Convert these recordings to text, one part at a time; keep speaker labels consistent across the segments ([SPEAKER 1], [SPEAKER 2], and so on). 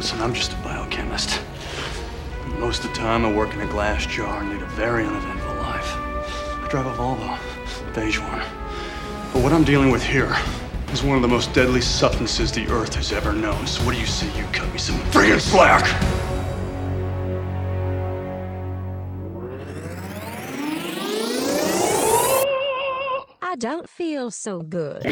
[SPEAKER 1] Listen, I'm just a biochemist. Most of the time, I work in a glass jar and lead a very uneventful life. I drive a Volvo, beige one. But what I'm dealing with here is one of the most deadly substances the Earth has ever known. So what do you say you cut me some friggin' slack?
[SPEAKER 2] I don't feel so good.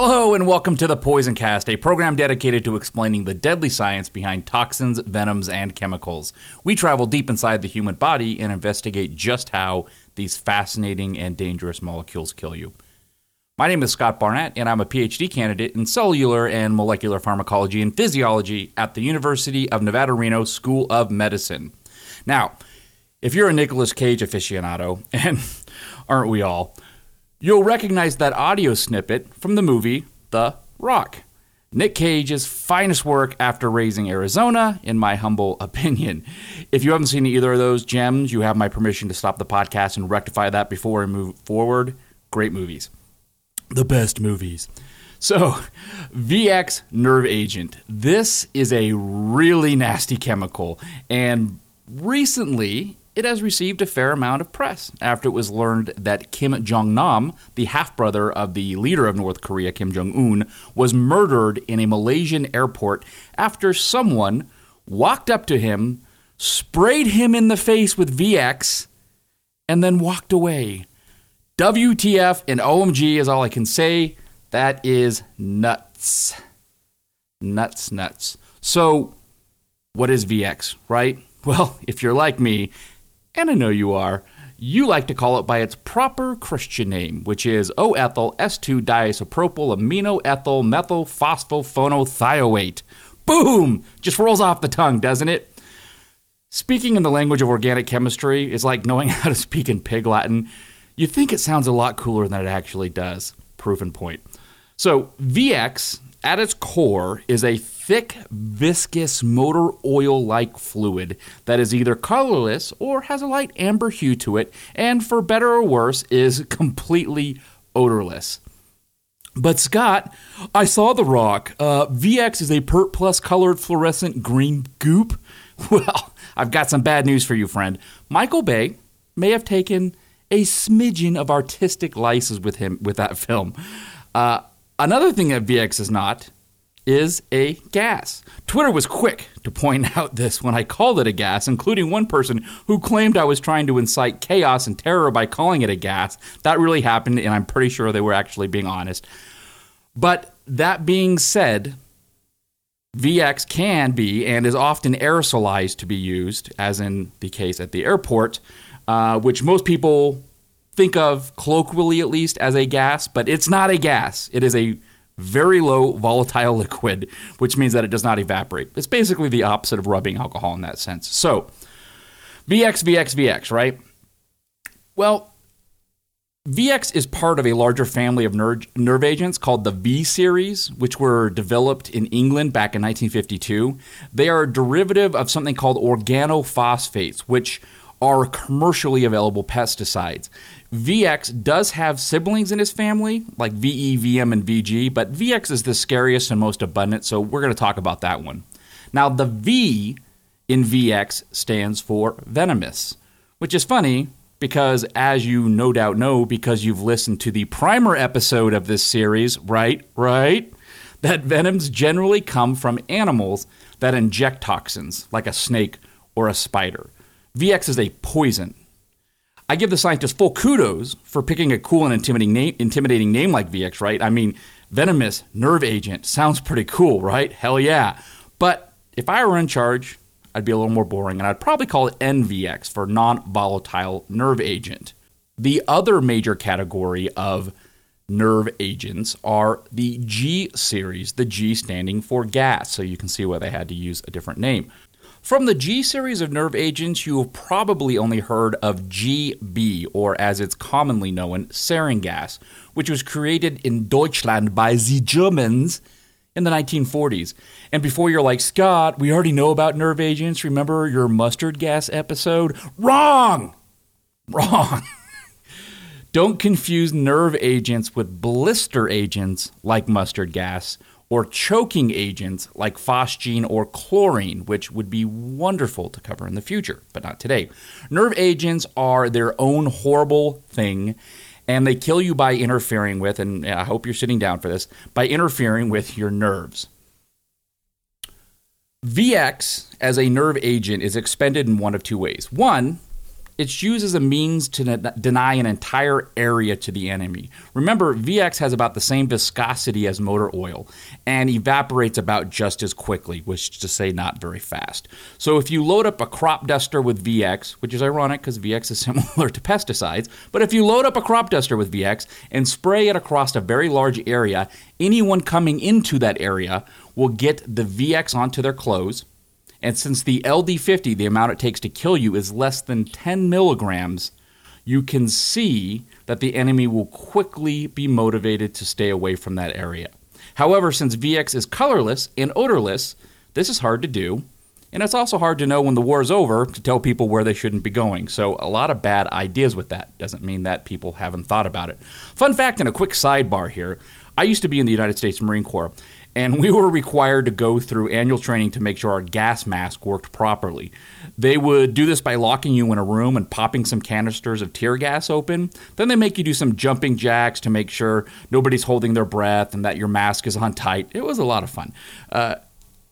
[SPEAKER 3] Hello and welcome to the Poison Cast, a program dedicated to explaining the deadly science behind toxins, venoms, and chemicals. We travel deep inside the human body and investigate just how these fascinating and dangerous molecules kill you. My name is Scott Barnett, and I'm a PhD candidate in cellular and molecular pharmacology and physiology at the University of Nevada, Reno School of Medicine. Now, if you're a Nicolas Cage aficionado, and aren't we all, you'll recognize that audio snippet from the movie The Rock. Nick Cage's finest work after raising Arizona, in my humble opinion. If you haven't seen either of those gems, you have my permission to stop the podcast and rectify that before we move forward. Great movies. The best movies. So, VX nerve agent. This is a really nasty chemical, and recently it has received a fair amount of press after it was learned that Kim Jong Nam, the half brother of the leader of North Korea, Kim Jong un, was murdered in a Malaysian airport after someone walked up to him, sprayed him in the face with VX, and then walked away. WTF and OMG is all I can say. That is nuts. Nuts, nuts. So, what is VX, right? Well, if you're like me, and I know you are, you like to call it by its proper Christian name, which is O-ethyl S2 diisopropyl amino ethyl methyl phosphophonothioate. Boom! Just rolls off the tongue, doesn't it? Speaking in the language of organic chemistry is like knowing how to speak in pig Latin. You think it sounds a lot cooler than it actually does. Proof Proven point. So, VX at its core is a thick, viscous, motor oil like fluid that is either colorless or has a light amber hue to it, and for better or worse, is completely odorless. But Scott, I saw the rock. Uh, VX is a PERT plus colored fluorescent green goop. Well, I've got some bad news for you, friend. Michael Bay may have taken a smidgen of artistic license with him with that film. Uh, another thing that VX is not is a gas. Twitter was quick to point out this when I called it a gas, including one person who claimed I was trying to incite chaos and terror by calling it a gas. That really happened, and I'm pretty sure they were actually being honest. But that being said, VX can be and is often aerosolized to be used, as in the case at the airport, uh, which most people think of colloquially at least as a gas, but it's not a gas. It is a very low volatile liquid, which means that it does not evaporate. It's basically the opposite of rubbing alcohol in that sense. So, VX, VX, VX, right? Well, VX is part of a larger family of nerve, nerve agents called the V series, which were developed in England back in 1952. They are a derivative of something called organophosphates, which are commercially available pesticides. VX does have siblings in his family, like VE, VM, and VG, but VX is the scariest and most abundant, so we're going to talk about that one. Now, the V in VX stands for venomous, which is funny because, as you no doubt know, because you've listened to the primer episode of this series, right? Right? That venoms generally come from animals that inject toxins, like a snake or a spider. VX is a poison. I give the scientists full kudos for picking a cool and intimidating name, intimidating name like VX, right? I mean, venomous nerve agent sounds pretty cool, right? Hell yeah. But if I were in charge, I'd be a little more boring, and I'd probably call it NVX for non volatile nerve agent. The other major category of nerve agents are the G series, the G standing for gas, so you can see why they had to use a different name. From the G series of nerve agents, you have probably only heard of GB, or as it's commonly known, sarin gas, which was created in Deutschland by the Germans in the 1940s. And before you're like, Scott, we already know about nerve agents. Remember your mustard gas episode? Wrong! Wrong. Don't confuse nerve agents with blister agents like mustard gas or choking agents like phosgene or chlorine, which would be wonderful to cover in the future, but not today. Nerve agents are their own horrible thing, and they kill you by interfering with, and I hope you're sitting down for this, by interfering with your nerves. VX as a nerve agent is expended in one of two ways. One, it's used as a means to deny an entire area to the enemy. Remember, VX has about the same viscosity as motor oil and evaporates about just as quickly, which to say, not very fast. So if you load up a crop duster with VX, which is ironic because VX is similar to pesticides, but if you load up a crop duster with VX and spray it across a very large area, anyone coming into that area will get the VX onto their clothes and since the LD50, the amount it takes to kill you, is less than 10 milligrams, you can see that the enemy will quickly be motivated to stay away from that area. However, since VX is colorless and odorless, this is hard to do. And it's also hard to know when the war is over to tell people where they shouldn't be going. So, a lot of bad ideas with that. Doesn't mean that people haven't thought about it. Fun fact and a quick sidebar here I used to be in the United States Marine Corps, and we were required to go through annual training to make sure our gas mask worked properly. They would do this by locking you in a room and popping some canisters of tear gas open. Then they make you do some jumping jacks to make sure nobody's holding their breath and that your mask is on tight. It was a lot of fun. Uh,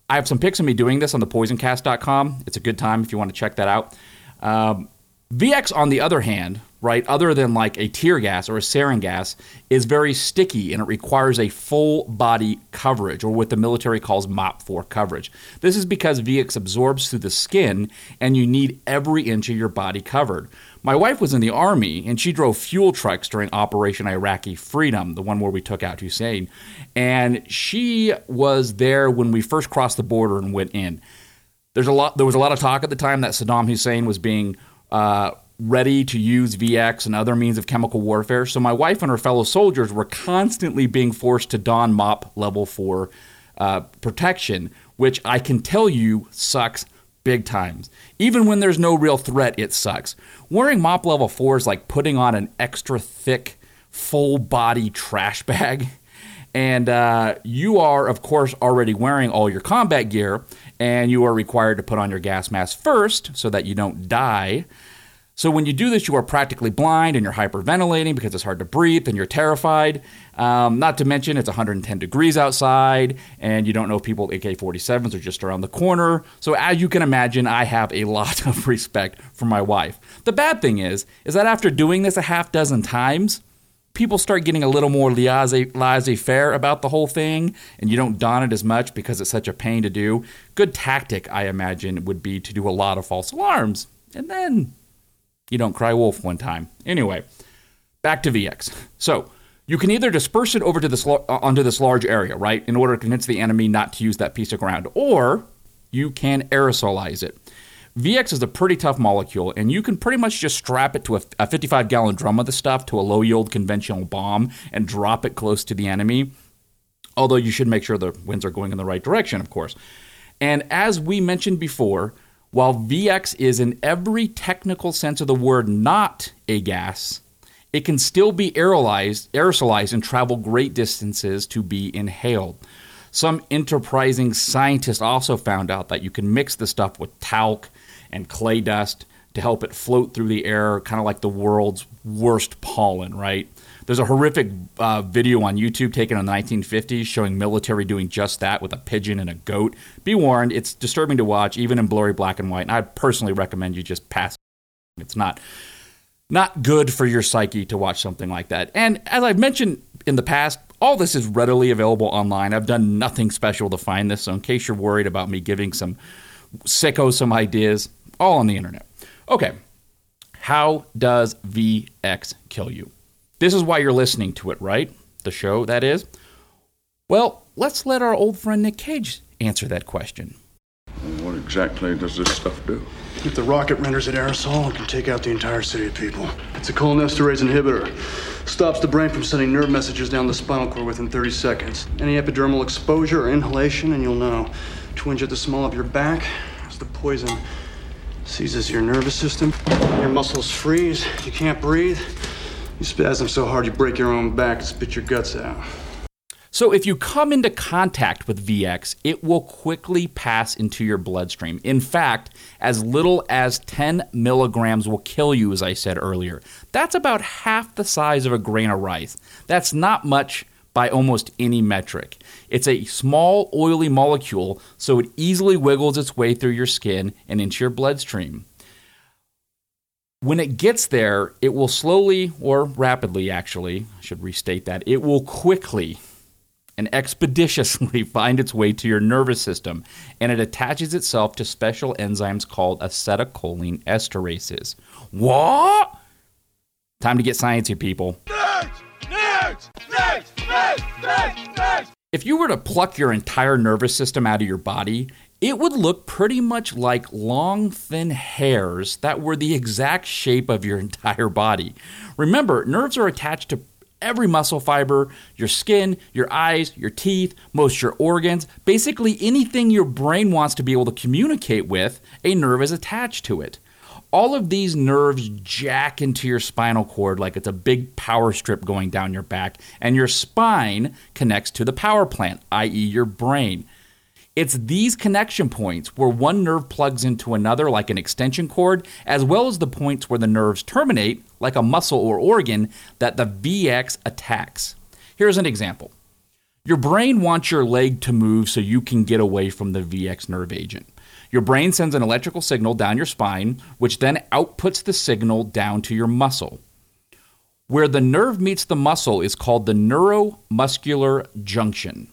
[SPEAKER 3] I have some pics of me doing this on the poisoncast.com. It's a good time if you want to check that out. Um, VX, on the other hand, right, other than like a tear gas or a sarin gas, is very sticky and it requires a full body coverage, or what the military calls MOP 4 coverage. This is because VX absorbs through the skin and you need every inch of your body covered. My wife was in the Army and she drove fuel trucks during Operation Iraqi Freedom, the one where we took out Hussein. And she was there when we first crossed the border and went in. There's a lot, there was a lot of talk at the time that Saddam Hussein was being uh, ready to use VX and other means of chemical warfare. So my wife and her fellow soldiers were constantly being forced to don MOP level 4 uh, protection, which I can tell you sucks big times. Even when there's no real threat, it sucks. Wearing MOP level 4 is like putting on an extra thick, full body trash bag. And uh, you are, of course, already wearing all your combat gear, and you are required to put on your gas mask first so that you don't die. So when you do this, you are practically blind and you're hyperventilating because it's hard to breathe and you're terrified. Um, not to mention it's 110 degrees outside and you don't know if people AK-47s are just around the corner. So as you can imagine, I have a lot of respect for my wife. The bad thing is, is that after doing this a half dozen times, people start getting a little more laissez-faire about the whole thing, and you don't don it as much because it's such a pain to do. Good tactic, I imagine, would be to do a lot of false alarms, and then you don't cry wolf one time. Anyway, back to VX. So you can either disperse it over to this uh, onto this large area, right, in order to convince the enemy not to use that piece of ground, or you can aerosolize it. VX is a pretty tough molecule, and you can pretty much just strap it to a, a 55 gallon drum of the stuff to a low yield conventional bomb and drop it close to the enemy. Although you should make sure the winds are going in the right direction, of course. And as we mentioned before, while VX is, in every technical sense of the word, not a gas, it can still be aerosolized, aerosolized and travel great distances to be inhaled. Some enterprising scientists also found out that you can mix the stuff with talc and clay dust to help it float through the air, kind of like the world's worst pollen, right? There's a horrific uh, video on YouTube taken in the 1950s showing military doing just that with a pigeon and a goat. Be warned, it's disturbing to watch, even in blurry black and white. And I personally recommend you just pass. It's not not good for your psyche to watch something like that. And as I've mentioned in the past, all this is readily available online. I've done nothing special to find this, so in case you're worried about me giving some sicko some ideas, all on the internet. Okay, how does VX kill you? This is why you're listening to it, right? The show, that is. Well, let's let our old friend Nick Cage answer that question.
[SPEAKER 4] What exactly does this stuff do?
[SPEAKER 1] If the rocket renders it aerosol, it can take out the entire city of people. It's a cholinesterase inhibitor. Stops the brain from sending nerve messages down the spinal cord within 30 seconds. Any epidermal exposure or inhalation, and you'll know. Twinge at the small of your back as the poison seizes your nervous system. Your muscles freeze. You can't breathe. You spasm so hard you break your own back and spit your guts out.
[SPEAKER 3] So, if you come into contact with VX, it will quickly pass into your bloodstream. In fact, as little as 10 milligrams will kill you, as I said earlier. That's about half the size of a grain of rice. That's not much by almost any metric. It's a small, oily molecule, so it easily wiggles its way through your skin and into your bloodstream. When it gets there, it will slowly, or rapidly actually, I should restate that, it will quickly and expeditiously find its way to your nervous system, and it attaches itself to special enzymes called acetylcholine esterases. What? Time to get sciencey, people. Nerds! Nerds! Nerds! Nerds! Nerds! Nerds! If you were to pluck your entire nervous system out of your body, it would look pretty much like long, thin hairs that were the exact shape of your entire body. Remember, nerves are attached to every muscle fiber, your skin, your eyes, your teeth, most your organs, basically anything your brain wants to be able to communicate with, a nerve is attached to it. All of these nerves jack into your spinal cord like it's a big power strip going down your back, and your spine connects to the power plant, i.e., your brain. It's these connection points where one nerve plugs into another like an extension cord, as well as the points where the nerves terminate, like a muscle or organ, that the VX attacks. Here's an example Your brain wants your leg to move so you can get away from the VX nerve agent. Your brain sends an electrical signal down your spine, which then outputs the signal down to your muscle. Where the nerve meets the muscle is called the neuromuscular junction.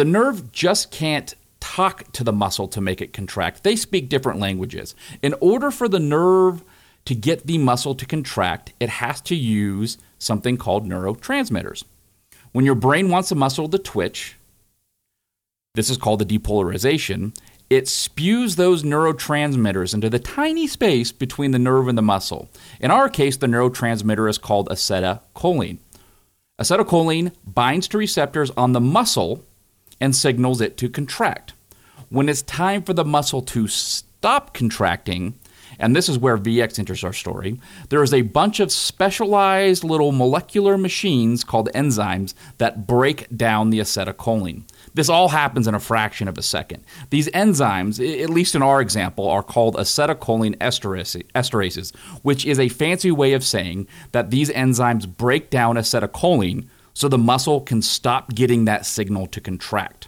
[SPEAKER 3] The nerve just can't talk to the muscle to make it contract. They speak different languages. In order for the nerve to get the muscle to contract, it has to use something called neurotransmitters. When your brain wants a muscle to twitch, this is called the depolarization, it spews those neurotransmitters into the tiny space between the nerve and the muscle. In our case, the neurotransmitter is called acetylcholine. Acetylcholine binds to receptors on the muscle and signals it to contract. When it's time for the muscle to stop contracting, and this is where VX enters our story, there is a bunch of specialized little molecular machines called enzymes that break down the acetylcholine. This all happens in a fraction of a second. These enzymes, at least in our example, are called acetylcholine esterases, which is a fancy way of saying that these enzymes break down acetylcholine so the muscle can stop getting that signal to contract.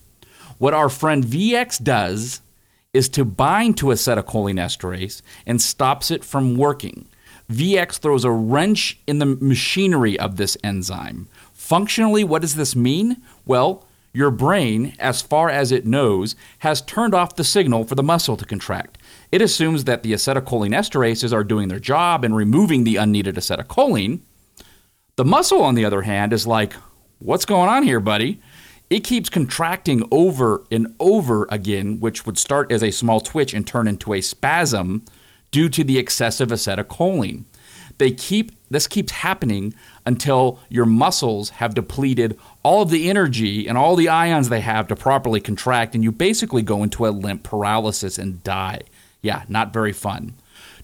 [SPEAKER 3] What our friend VX does is to bind to acetylcholine esterase and stops it from working. VX throws a wrench in the machinery of this enzyme. Functionally, what does this mean? Well, your brain, as far as it knows, has turned off the signal for the muscle to contract. It assumes that the acetylcholine esterases are doing their job and removing the unneeded acetylcholine, the muscle, on the other hand, is like, what's going on here, buddy? It keeps contracting over and over again, which would start as a small twitch and turn into a spasm due to the excessive acetylcholine. They keep this keeps happening until your muscles have depleted all of the energy and all the ions they have to properly contract, and you basically go into a limp paralysis and die. Yeah, not very fun.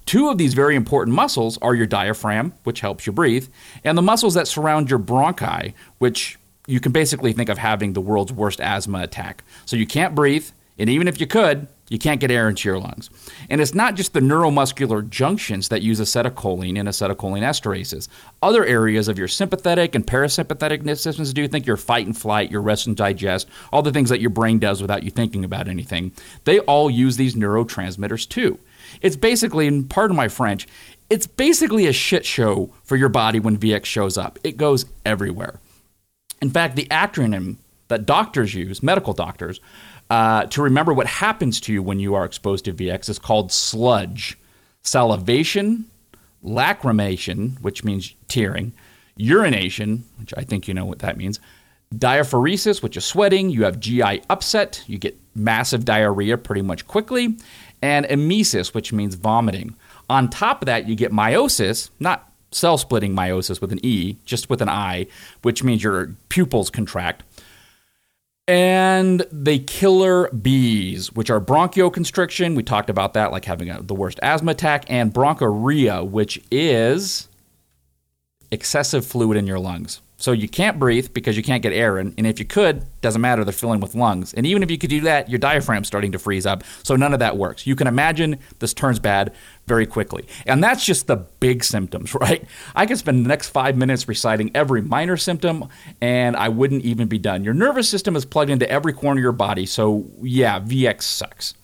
[SPEAKER 3] Two of these very important muscles are your diaphragm, which helps you breathe, and the muscles that surround your bronchi, which you can basically think of having the world's worst asthma attack. So you can't breathe, and even if you could, you can't get air into your lungs. And it's not just the neuromuscular junctions that use acetylcholine and acetylcholine esterases. Other areas of your sympathetic and parasympathetic systems do you think your fight and flight, your rest and digest, all the things that your brain does without you thinking about anything, they all use these neurotransmitters too. It's basically, and pardon my French, it's basically a shit show for your body when VX shows up. It goes everywhere. In fact, the acronym that doctors use, medical doctors, uh, to remember what happens to you when you are exposed to VX is called sludge. Salivation, lacrimation, which means tearing, urination, which I think you know what that means, diaphoresis, which is sweating, you have GI upset, you get massive diarrhea pretty much quickly, and emesis, which means vomiting. On top of that, you get meiosis, not cell splitting meiosis with an E, just with an I, which means your pupils contract. And the killer bees, which are bronchoconstriction. We talked about that, like having a, the worst asthma attack, and bronchorrhea, which is excessive fluid in your lungs. So you can't breathe because you can't get air in, and if you could, doesn't matter, they're filling with lungs. And even if you could do that, your diaphragm's starting to freeze up. So none of that works. You can imagine this turns bad very quickly. And that's just the big symptoms, right? I could spend the next five minutes reciting every minor symptom, and I wouldn't even be done. Your nervous system is plugged into every corner of your body, so yeah, VX sucks.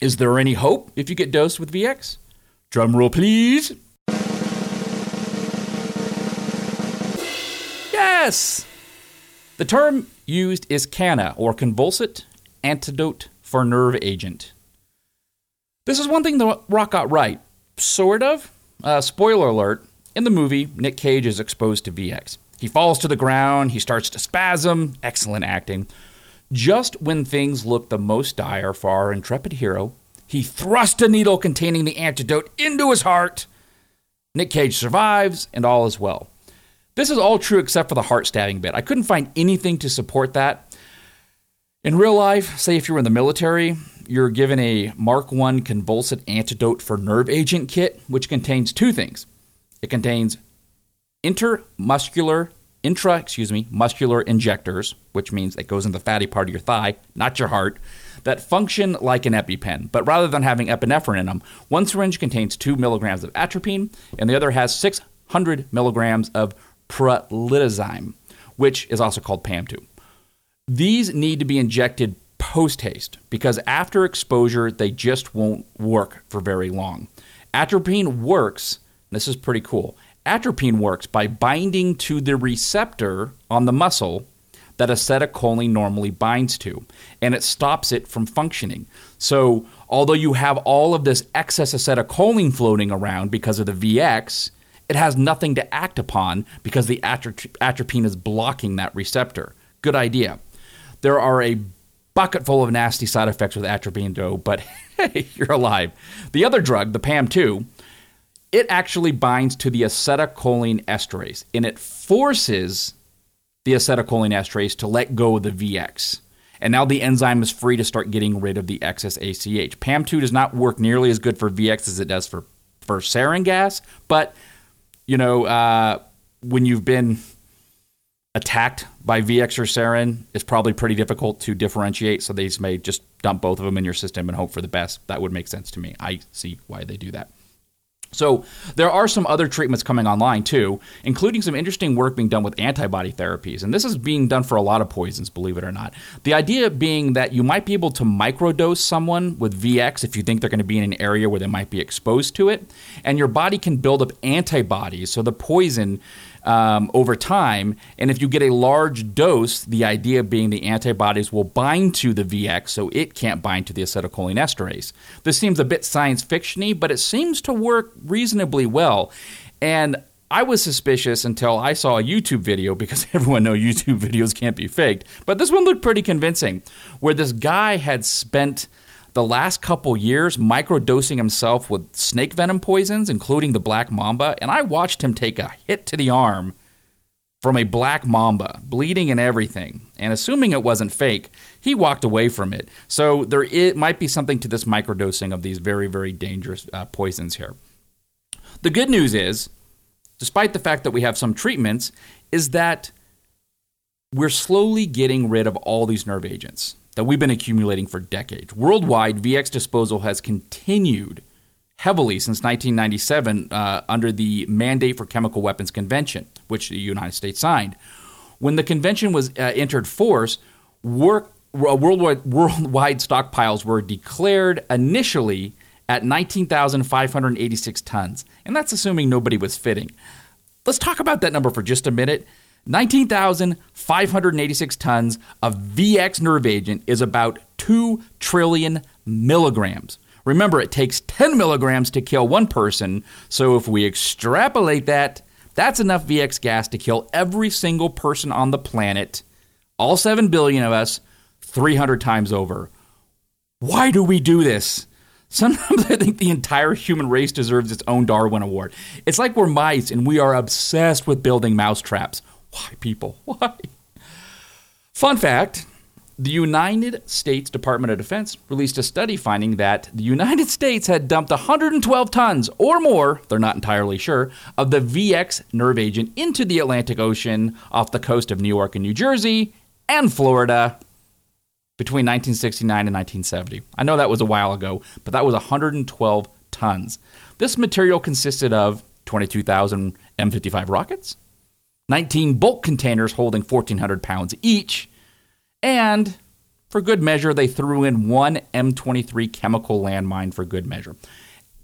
[SPEAKER 3] Is there any hope if you get dosed with VX? Drum roll, please. Yes! The term used is canna, or convulsant antidote for nerve agent. This is one thing the Rock got right. Sort of. Uh, spoiler alert in the movie, Nick Cage is exposed to VX. He falls to the ground, he starts to spasm. Excellent acting. Just when things look the most dire for our intrepid hero, he thrusts a needle containing the antidote into his heart. Nick Cage survives, and all is well. This is all true except for the heart stabbing bit. I couldn't find anything to support that. In real life, say if you're in the military, you're given a Mark I convulsant antidote for nerve agent kit, which contains two things. It contains intermuscular, intra, excuse me, muscular injectors, which means it goes in the fatty part of your thigh, not your heart, that function like an EpiPen. But rather than having epinephrine in them, one syringe contains two milligrams of atropine, and the other has 600 milligrams of prolidazime, which is also called PAM2. These need to be injected post haste because after exposure, they just won't work for very long. Atropine works, this is pretty cool. Atropine works by binding to the receptor on the muscle that acetylcholine normally binds to, and it stops it from functioning. So, although you have all of this excess acetylcholine floating around because of the VX, it has nothing to act upon because the atropine is blocking that receptor. Good idea. There are a bucket full of nasty side effects with atropine, though, but hey, you're alive. The other drug, the PAM2, it actually binds to the acetylcholine esterase and it forces the acetylcholine esterase to let go of the VX. And now the enzyme is free to start getting rid of the excess ACH. PAM2 does not work nearly as good for VX as it does for, for sarin gas, but you know, uh, when you've been attacked by VX or sarin, it's probably pretty difficult to differentiate. So they may just dump both of them in your system and hope for the best. That would make sense to me. I see why they do that. So there are some other treatments coming online too, including some interesting work being done with antibody therapies. And this is being done for a lot of poisons, believe it or not. The idea being that you might be able to microdose someone with VX if you think they're going to be in an area where they might be exposed to it, and your body can build up antibodies. So the poison um, over time. And if you get a large dose, the idea being the antibodies will bind to the VX so it can't bind to the acetylcholine esterase. This seems a bit science fictiony, but it seems to work reasonably well. And I was suspicious until I saw a YouTube video because everyone knows YouTube videos can't be faked. But this one looked pretty convincing, where this guy had spent the last couple years microdosing himself with snake venom poisons, including the black mamba, and I watched him take a hit to the arm from a black mamba, bleeding and everything. And assuming it wasn't fake, he walked away from it. So there it might be something to this microdosing of these very, very dangerous uh, poisons here. The good news is, despite the fact that we have some treatments, is that we're slowly getting rid of all these nerve agents that we've been accumulating for decades. Worldwide, VX disposal has continued heavily since 1997 uh, under the Mandate for Chemical Weapons Convention, which the United States signed. When the convention was uh, entered force, work, worldwide, worldwide stockpiles were declared initially at 19,586 tons, and that's assuming nobody was fitting. Let's talk about that number for just a minute. 19,586 tons of VX nerve agent is about 2 trillion milligrams. Remember, it takes 10 milligrams to kill one person, so if we extrapolate that, that's enough VX gas to kill every single person on the planet, all 7 billion of us, 300 times over. Why do we do this? Sometimes I think the entire human race deserves its own Darwin Award. It's like we're mice and we are obsessed with building mousetraps. Why, people? Why? Fun fact the United States Department of Defense released a study finding that the United States had dumped 112 tons or more, they're not entirely sure, of the VX nerve agent into the Atlantic Ocean off the coast of New York and New Jersey and Florida between 1969 and 1970. I know that was a while ago, but that was 112 tons. This material consisted of 22,000 M55 rockets, 19 bulk containers holding 1,400 pounds each, and for good measure, they threw in one M23 chemical landmine for good measure.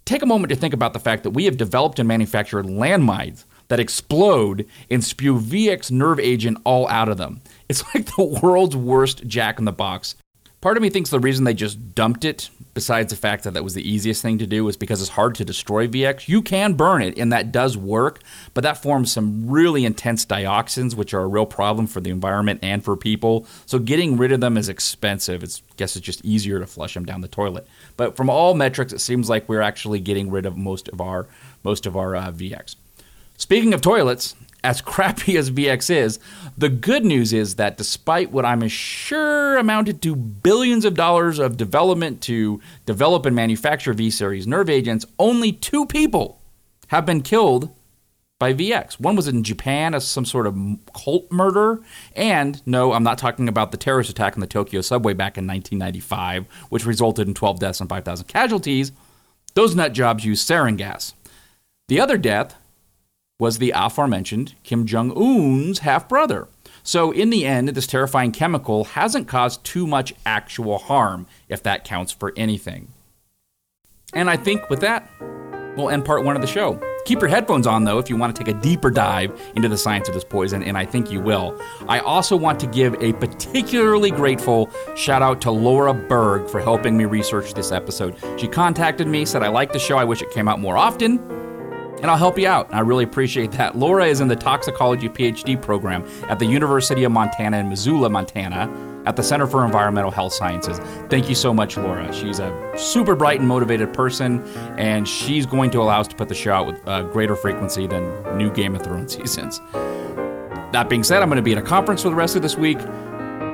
[SPEAKER 3] Take a moment to think about the fact that we have developed and manufactured landmines that explode and spew VX nerve agent all out of them. It's like the world's worst jack in the box. Part of me thinks the reason they just dumped it, besides the fact that that was the easiest thing to do, is because it's hard to destroy VX. You can burn it, and that does work, but that forms some really intense dioxins, which are a real problem for the environment and for people. So getting rid of them is expensive. It's, I guess it's just easier to flush them down the toilet. But from all metrics, it seems like we're actually getting rid of most of our most of our uh, VX. Speaking of toilets, as crappy as VX is, the good news is that despite what I'm sure amounted to billions of dollars of development to develop and manufacture V series nerve agents, only two people have been killed by VX. One was in Japan as some sort of cult murder. And no, I'm not talking about the terrorist attack on the Tokyo subway back in 1995, which resulted in 12 deaths and 5,000 casualties. Those nut jobs used sarin gas. The other death was the aforementioned Kim Jong un's half brother. So, in the end, this terrifying chemical hasn't caused too much actual harm, if that counts for anything. And I think with that, we'll end part one of the show. Keep your headphones on, though, if you want to take a deeper dive into the science of this poison, and I think you will. I also want to give a particularly grateful shout out to Laura Berg for helping me research this episode. She contacted me, said, I like the show, I wish it came out more often and I'll help you out. And I really appreciate that. Laura is in the toxicology PhD program at the University of Montana in Missoula, Montana, at the Center for Environmental Health Sciences. Thank you so much, Laura. She's a super bright and motivated person, and she's going to allow us to put the show out with greater frequency than new Game of Thrones seasons. That being said, I'm going to be at a conference for the rest of this week.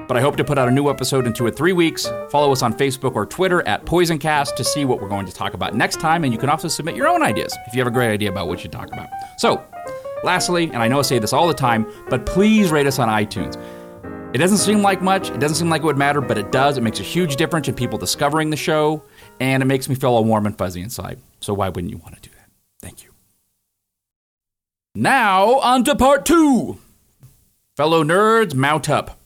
[SPEAKER 3] But I hope to put out a new episode in two or three weeks. Follow us on Facebook or Twitter at PoisonCast to see what we're going to talk about next time, and you can also submit your own ideas if you have a great idea about what you talk about. So, lastly, and I know I say this all the time, but please rate us on iTunes. It doesn't seem like much, it doesn't seem like it would matter, but it does. It makes a huge difference in people discovering the show, and it makes me feel all warm and fuzzy inside. So, why wouldn't you want to do that? Thank you. Now, on to part two. Fellow nerds, mount up.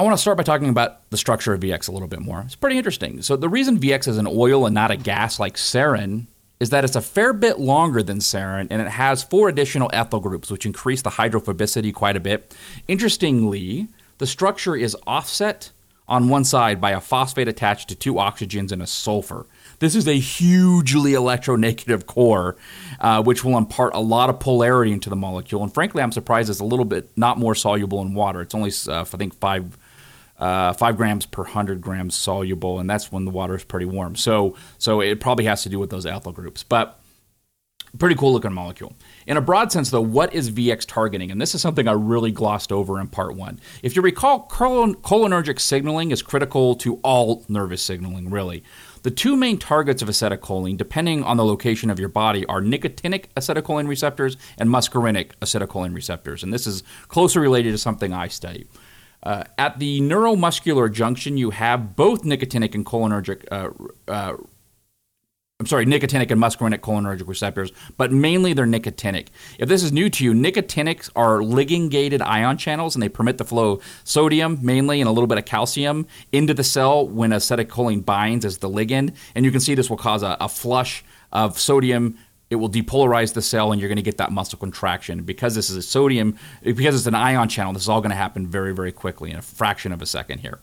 [SPEAKER 3] I want to start by talking about the structure of VX a little bit more. It's pretty interesting. So, the reason VX is an oil and not a gas like sarin is that it's a fair bit longer than sarin and it has four additional ethyl groups, which increase the hydrophobicity quite a bit. Interestingly, the structure is offset on one side by a phosphate attached to two oxygens and a sulfur. This is a hugely electronegative core, uh, which will impart a lot of polarity into the molecule. And frankly, I'm surprised it's a little bit not more soluble in water. It's only, uh, I think, five uh, five grams per hundred grams soluble, and that's when the water is pretty warm. So, so it probably has to do with those ethyl groups. But pretty cool looking molecule. In a broad sense, though, what is VX targeting? And this is something I really glossed over in part one. If you recall, cholinergic signaling is critical to all nervous signaling, really. The two main targets of acetylcholine, depending on the location of your body, are nicotinic acetylcholine receptors and muscarinic acetylcholine receptors. And this is closely related to something I study. Uh, at the neuromuscular junction, you have both nicotinic and cholinergic. Uh, uh, I'm sorry, nicotinic and muscarinic cholinergic receptors, but mainly they're nicotinic. If this is new to you, nicotinics are ligand gated ion channels and they permit the flow of sodium, mainly, and a little bit of calcium into the cell when acetylcholine binds as the ligand. And you can see this will cause a, a flush of sodium it will depolarize the cell and you're going to get that muscle contraction. Because this is a sodium, because it's an ion channel, this is all going to happen very, very quickly in a fraction of a second here.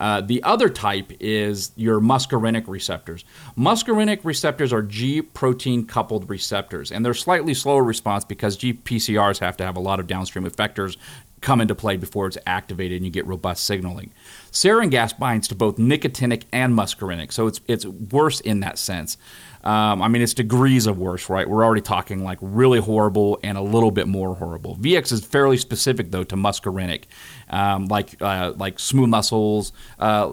[SPEAKER 3] Uh, the other type is your muscarinic receptors. Muscarinic receptors are G protein coupled receptors, and they're slightly slower response because GPCRs have to have a lot of downstream effectors come into play before it's activated and you get robust signaling. Sarin gas binds to both nicotinic and muscarinic, so it's it's worse in that sense. Um, I mean, it's degrees of worse, right? We're already talking like really horrible and a little bit more horrible. VX is fairly specific though to muscarinic, um, like uh, like smooth muscles. Uh,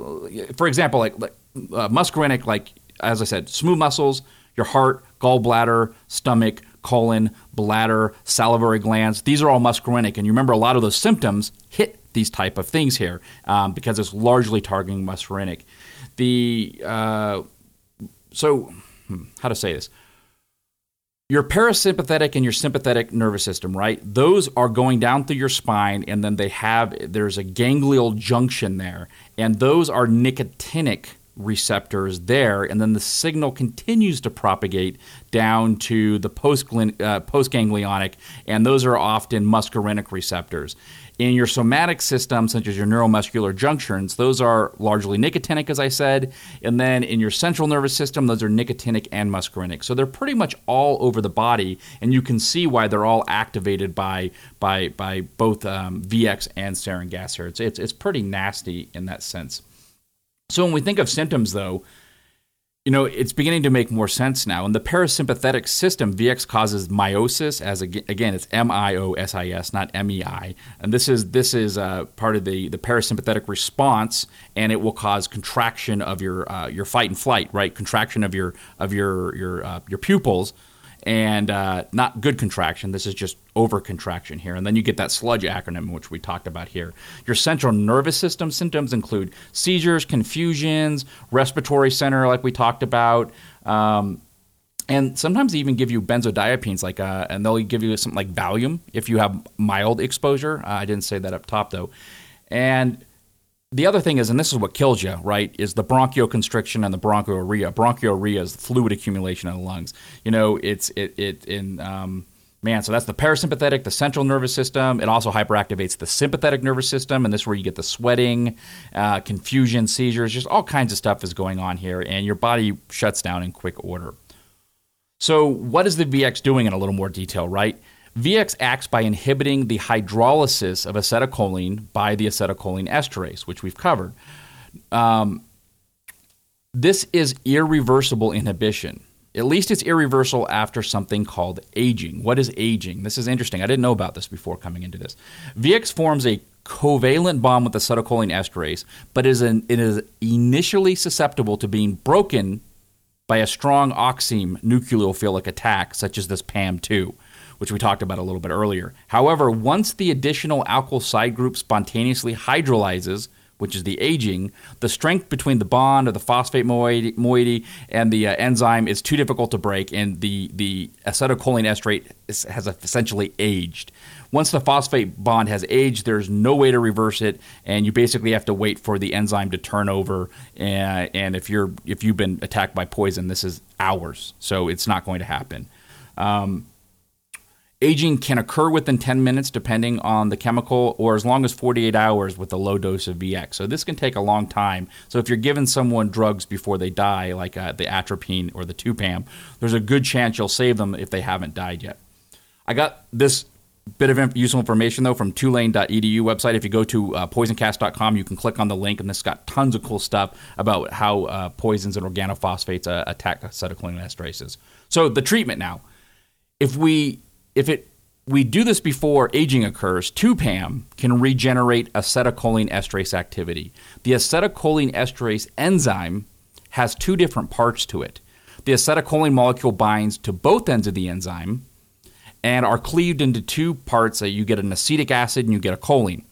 [SPEAKER 3] for example, like, like uh, muscarinic, like as I said, smooth muscles, your heart, gallbladder, stomach, colon, bladder, salivary glands. These are all muscarinic, and you remember a lot of those symptoms hit these type of things here um, because it's largely targeting muscarinic. The uh, so hmm, how to say this your parasympathetic and your sympathetic nervous system, right? Those are going down through your spine, and then they have there's a ganglial junction there, and those are nicotinic receptors there, and then the signal continues to propagate down to the uh, postganglionic, and those are often muscarinic receptors. In your somatic system, such as your neuromuscular junctions, those are largely nicotinic, as I said. And then in your central nervous system, those are nicotinic and muscarinic. So they're pretty much all over the body, and you can see why they're all activated by by by both um, VX and sarin gas here. It's, it's it's pretty nasty in that sense. So when we think of symptoms, though, you know, it's beginning to make more sense now. In the parasympathetic system, VX causes miosis. As again, it's M I O S I S, not M E I. And this is this is uh, part of the the parasympathetic response, and it will cause contraction of your uh, your fight and flight, right? Contraction of your of your your uh, your pupils, and uh, not good contraction. This is just over contraction here. And then you get that sludge acronym, which we talked about here. Your central nervous system symptoms include seizures, confusions, respiratory center, like we talked about. Um, and sometimes they even give you benzodiazepines, like, uh, and they'll give you something like Valium if you have mild exposure. Uh, I didn't say that up top though. And the other thing is, and this is what kills you, right, is the bronchoconstriction and the bronchorrhea. Bronchorrhea is the fluid accumulation in the lungs. You know, it's it it in um, man. So that's the parasympathetic, the central nervous system. It also hyperactivates the sympathetic nervous system, and this is where you get the sweating, uh, confusion, seizures, just all kinds of stuff is going on here, and your body shuts down in quick order. So, what is the VX doing in a little more detail, right? VX acts by inhibiting the hydrolysis of acetylcholine by the acetylcholine esterase, which we've covered. Um, this is irreversible inhibition. At least it's irreversible after something called aging. What is aging? This is interesting. I didn't know about this before coming into this. VX forms a covalent bond with acetylcholine esterase, but is an, it is initially susceptible to being broken by a strong oxime nucleophilic attack, such as this PAM2 which we talked about a little bit earlier. However, once the additional alkyl side group spontaneously hydrolyzes, which is the aging, the strength between the bond of the phosphate moiety and the uh, enzyme is too difficult to break, and the, the acetylcholine esterase is, has essentially aged. Once the phosphate bond has aged, there's no way to reverse it, and you basically have to wait for the enzyme to turn over. And, and if you're if you've been attacked by poison, this is hours, so it's not going to happen. Um, Aging can occur within 10 minutes depending on the chemical, or as long as 48 hours with a low dose of VX. So this can take a long time. So if you're giving someone drugs before they die, like uh, the atropine or the 2PAM, there's a good chance you'll save them if they haven't died yet. I got this bit of useful information though from tulane.edu website. If you go to uh, poisoncast.com, you can click on the link, and this got tons of cool stuff about how uh, poisons and organophosphates uh, attack acetylcholine esterases. So the treatment now, if we if it we do this before aging occurs, 2PAM can regenerate acetylcholine esterase activity. The acetylcholine esterase enzyme has two different parts to it. The acetylcholine molecule binds to both ends of the enzyme and are cleaved into two parts. that you get an acetic acid and you get a choline.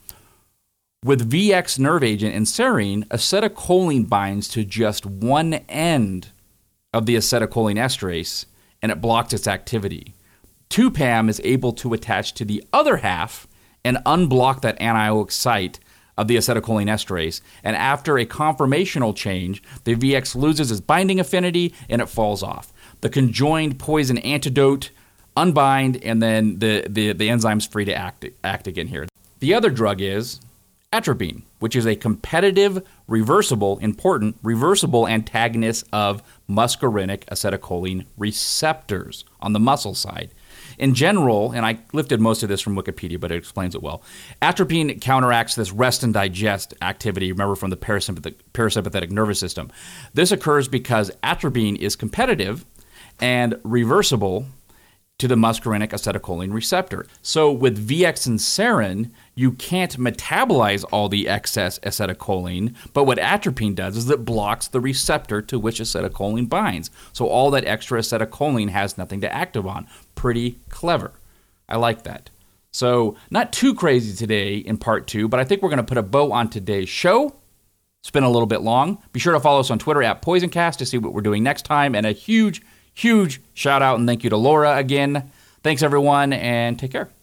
[SPEAKER 3] With VX nerve agent and serine, acetylcholine binds to just one end of the acetylcholine esterase and it blocks its activity. 2PAM is able to attach to the other half and unblock that anionic site of the acetylcholine esterase. And after a conformational change, the VX loses its binding affinity and it falls off. The conjoined poison antidote unbind, and then the, the, the enzyme's free to act, act again here. The other drug is atropine, which is a competitive, reversible, important, reversible antagonist of muscarinic acetylcholine receptors on the muscle side. In general, and I lifted most of this from Wikipedia, but it explains it well. Atropine counteracts this rest and digest activity, remember from the parasympathetic, parasympathetic nervous system. This occurs because atropine is competitive and reversible to the muscarinic acetylcholine receptor. So with VX and Serin, you can't metabolize all the excess acetylcholine, but what atropine does is it blocks the receptor to which acetylcholine binds. So all that extra acetylcholine has nothing to act on. Pretty clever. I like that. So, not too crazy today in part two, but I think we're going to put a bow on today's show. It's been a little bit long. Be sure to follow us on Twitter at PoisonCast to see what we're doing next time. And a huge huge shout out and thank you to Laura again. Thanks, everyone, and take care.